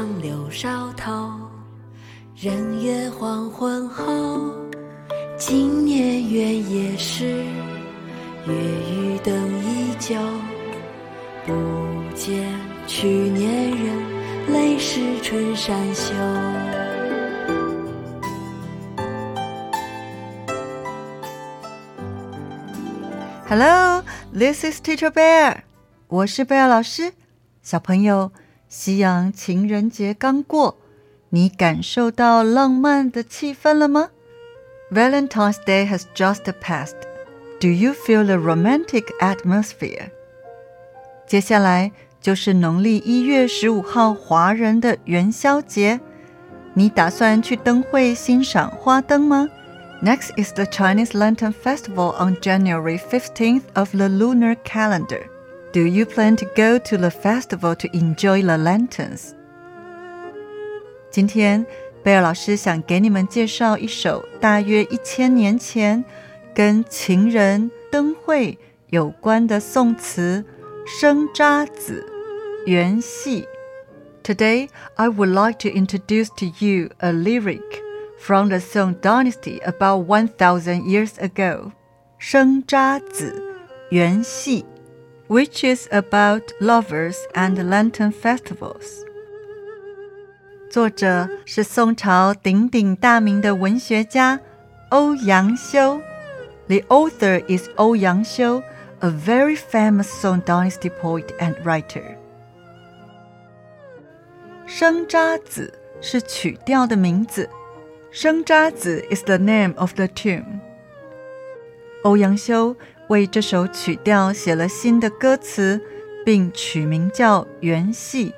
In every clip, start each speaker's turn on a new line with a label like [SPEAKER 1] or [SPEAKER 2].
[SPEAKER 1] 月上柳梢头，人约黄昏后。今年元夜时，月与灯依旧，不见去年人，泪湿春衫袖。
[SPEAKER 2] Hello, this is Teacher Bear。我是贝尔老师。小朋友，西洋情人节刚过，你感受到浪漫的气氛了吗？Valentine's Day has just passed. Do you feel the romantic atmosphere? 接下来就是农历一月十五号华人的元宵节，你打算去灯会欣赏花灯吗？Next is the Chinese Lantern Festival on January 15th of the lunar calendar. Do you plan to go to the festival to enjoy the lanterns? 今天，贝尔老师想给你们介绍一首大约一千年前跟情人灯会有关的宋词《生查子·元夕》。Today, I would like to introduce to you a lyric from the Song Dynasty about 1,000 years ago, 生查子元夕, which is about lovers and lantern festivals. 作者是宋朝鼎鼎大名的文学家欧阳修。The author is 欧阳修, a very famous Song Dynasty poet and writer. 生查子是曲调的名字。生查子 is the name of the tune。欧阳修 为这首曲调写了新的歌词，并取名叫《元夕》。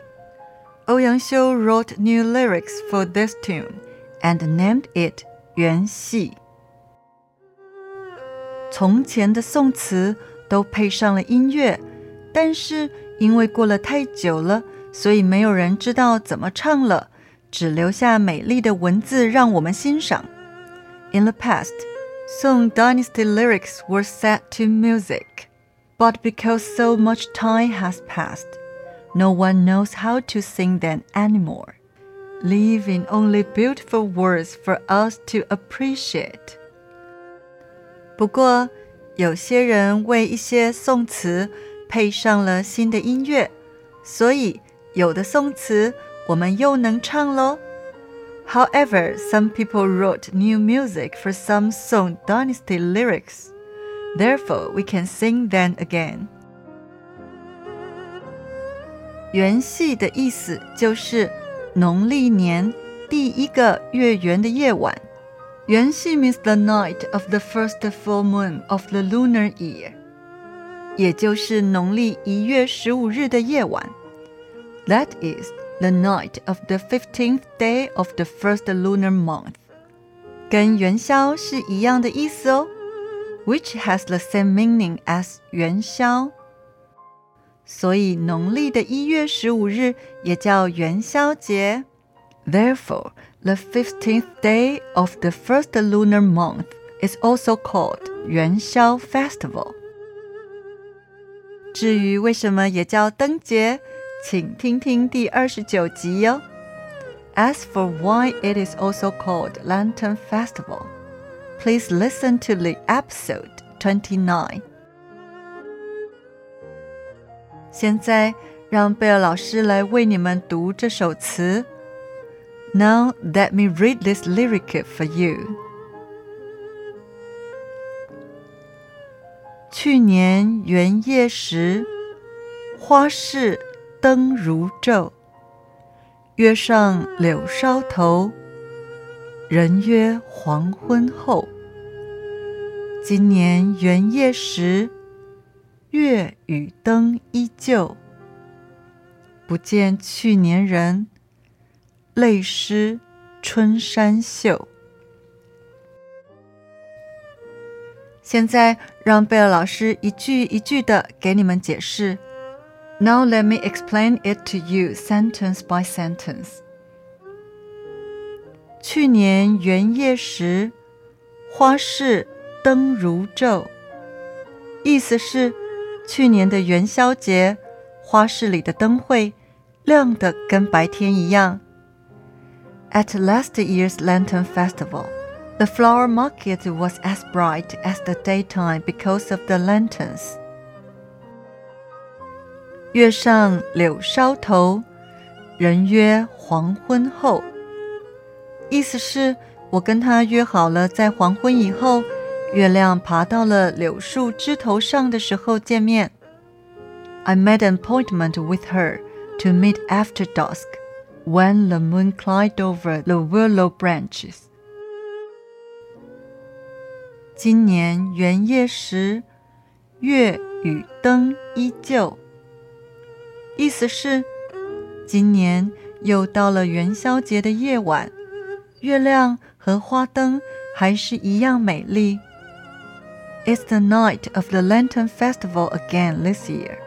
[SPEAKER 2] 欧阳修 wrote new lyrics for this tune and named it《元夕》。从前的宋词都配上了音乐，但是因为过了太久了，所以没有人知道怎么唱了。只留下美丽的文字让我们欣赏。In the past, Song Dynasty lyrics were set to music, but because so much time has passed, no one knows how to sing them anymore, leaving only beautiful words for us to appreciate. 不过，有些人为一些宋词配上了新的音乐，所以有的宋词我们又能唱喽。 However, some people wrote new music for some Song Dynasty lyrics. Therefore, we can sing them again. 元夕的意思就是农历年第一个月圆的夜晚。元夕 means the night of the first full moon of the lunar year，也就是农历一月十五日的夜晚。That is the night of the fifteenth day of the first lunar month，跟元宵是一样的意思哦，which has the same meaning as 元宵。所以农历的一月十五日也叫元宵节。Therefore, the fifteenth day of the first lunar month is also called 元宵 festival。至于为什么也叫灯节？ 请听听第二十九集哟。As for why it is also called Lantern Festival, please listen to the episode twenty-nine. 现在让贝尔老师来为你们读这首词。Now let me read this lyric for you. 去年元夜时，花市。 灯如昼，月上柳梢头，人约黄昏后。今年元夜时，月与灯依旧，不见去年人，泪湿春衫袖。现在让贝尔老师一句一句的给你们解释。Now let me explain it to you sentence by sentence. 去年元夜时，花市灯如昼。意思是， 去年的元宵节，花市里的灯会亮得跟白天一样。At last year's Lantern Festival, the flower market was as bright as the daytime because of the lanterns. 月上柳梢头，人约黄昏后。意思是我跟他约好了，在黄昏以后，月亮爬到了柳树枝头上的时候见面。I made an appointment with her to meet after dusk, when the moon climbed over the willow branches. 今年元夜时，月与灯依旧。意思是，今年又到了元宵节的夜晚，月亮和花灯还是一样美丽。It's the night of the Lantern Festival again this year,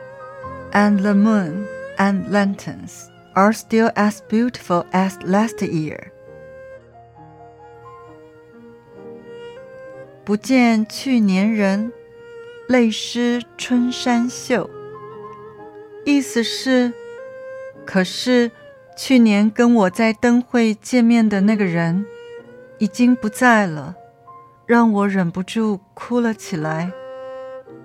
[SPEAKER 2] and the moon and lanterns are still as beautiful as last year. 不见去年人，泪湿春衫袖。意思是，可是去年跟我在灯会见面的那个人已经不在了，让我忍不住哭了起来，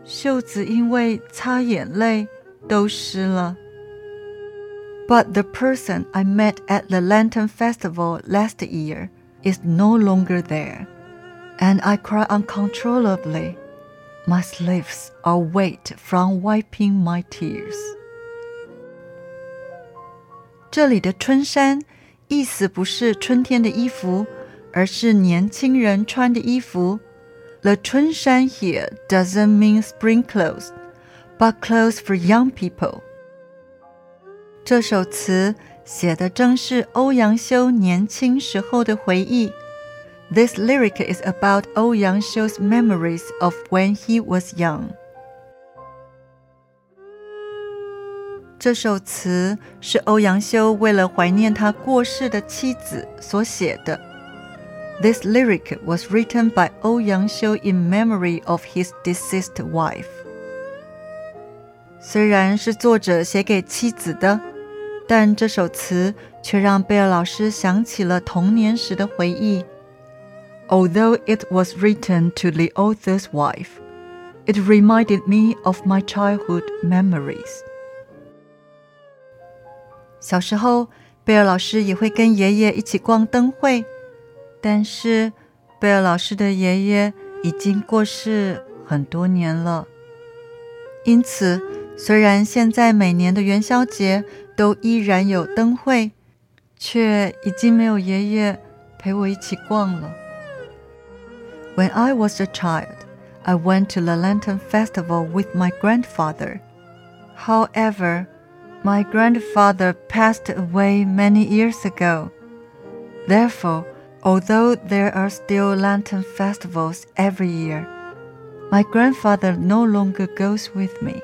[SPEAKER 2] 袖子因为擦眼泪都湿了。But the person I met at the Lantern Festival last year is no longer there, and I cry uncontrollably. My sleeves are wet from wiping my tears. 这里的春衫意思不是春天的衣服，而是年轻人穿的衣服。The 春衫 here doesn't mean spring clothes, but clothes for young people. 这首词写的正是欧阳修年轻时候的回忆。This lyric is about Ouyang Yang Xiu's memories of when he was young. 这首词是欧阳修为了怀念他过世的妻子所写的。This lyric was written by Ouyang Xiu in memory of his deceased wife. 虽然是作者写给妻子的，但这首词却让贝尔老师想起了童年时的回忆。Although it was written to the author's wife, it reminded me of my childhood memories. 小时候，贝尔老师也会跟爷爷一起逛灯会，但是贝尔老师的爷爷已经过世很多年了。因此，虽然现在每年的元宵节都依然有灯会，却已经没有爷爷陪我一起逛了。When I was a child, I went to the Lantern Festival with my grandfather. However, my grandfather passed away many years ago. Therefore, although there are still lantern festivals every year, my grandfather no longer goes with me.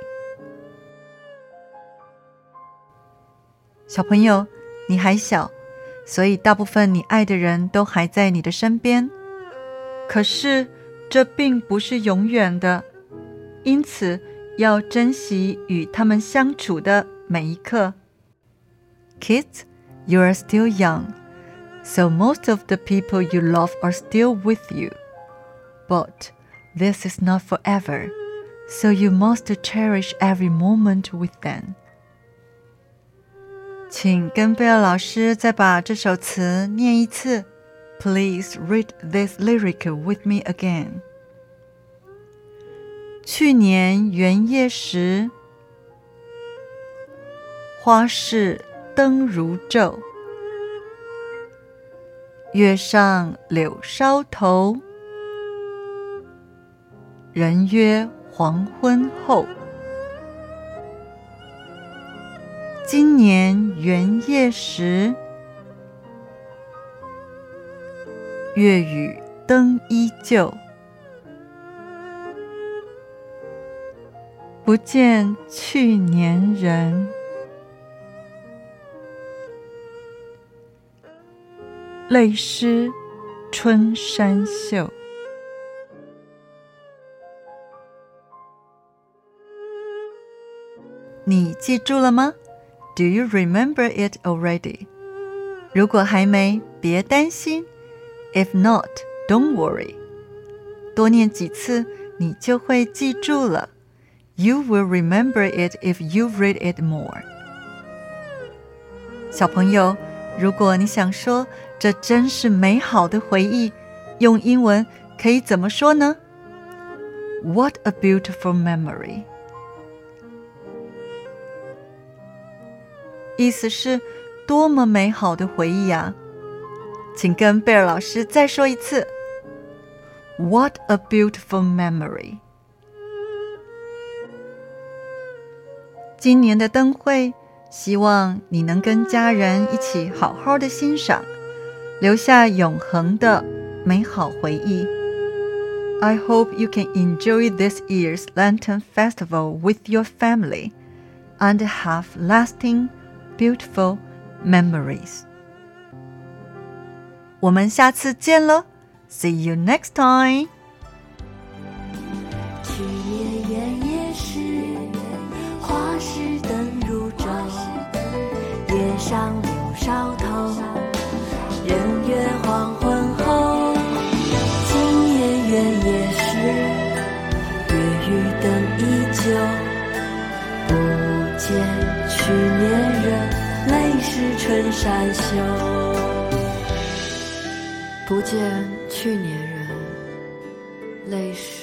[SPEAKER 2] 小朋友，你还小，所以大部分你爱的人都还在你的身边。可是这并不是永远的，因此要珍惜与他们相处的 每一刻。Kids, you are still young, so most of the people you love are still with you. But this is not forever, so you must cherish every moment with them. 请跟贝尔老师再把这首词念一次。Please read this lyric with me again. 去年元夜时。 花市灯如昼，月上柳梢头。人约黄昏后。今年元夜时，月与灯依旧，不见去年人。泪湿春衫袖。你记住了吗？Do you remember it already？如果还没，别担心。If not, don't worry。多念几次，你就会记住了。You will remember it if you read it more。小朋友，如果你想说这真是美好的回忆，用英文可以怎么说呢？What a beautiful memory！意思是多么美好的回忆啊！请跟贝尔老师再说一次。What a beautiful memory！今年的灯会，希望你能跟家人一起好好的欣赏，留下永恒的美好回忆。I hope you can enjoy this year's Lantern Festival with your family and have lasting beautiful memories. 我们下次见喽，See you next time.
[SPEAKER 1] 旧不见去年人泪湿春衫袖不见去年人泪湿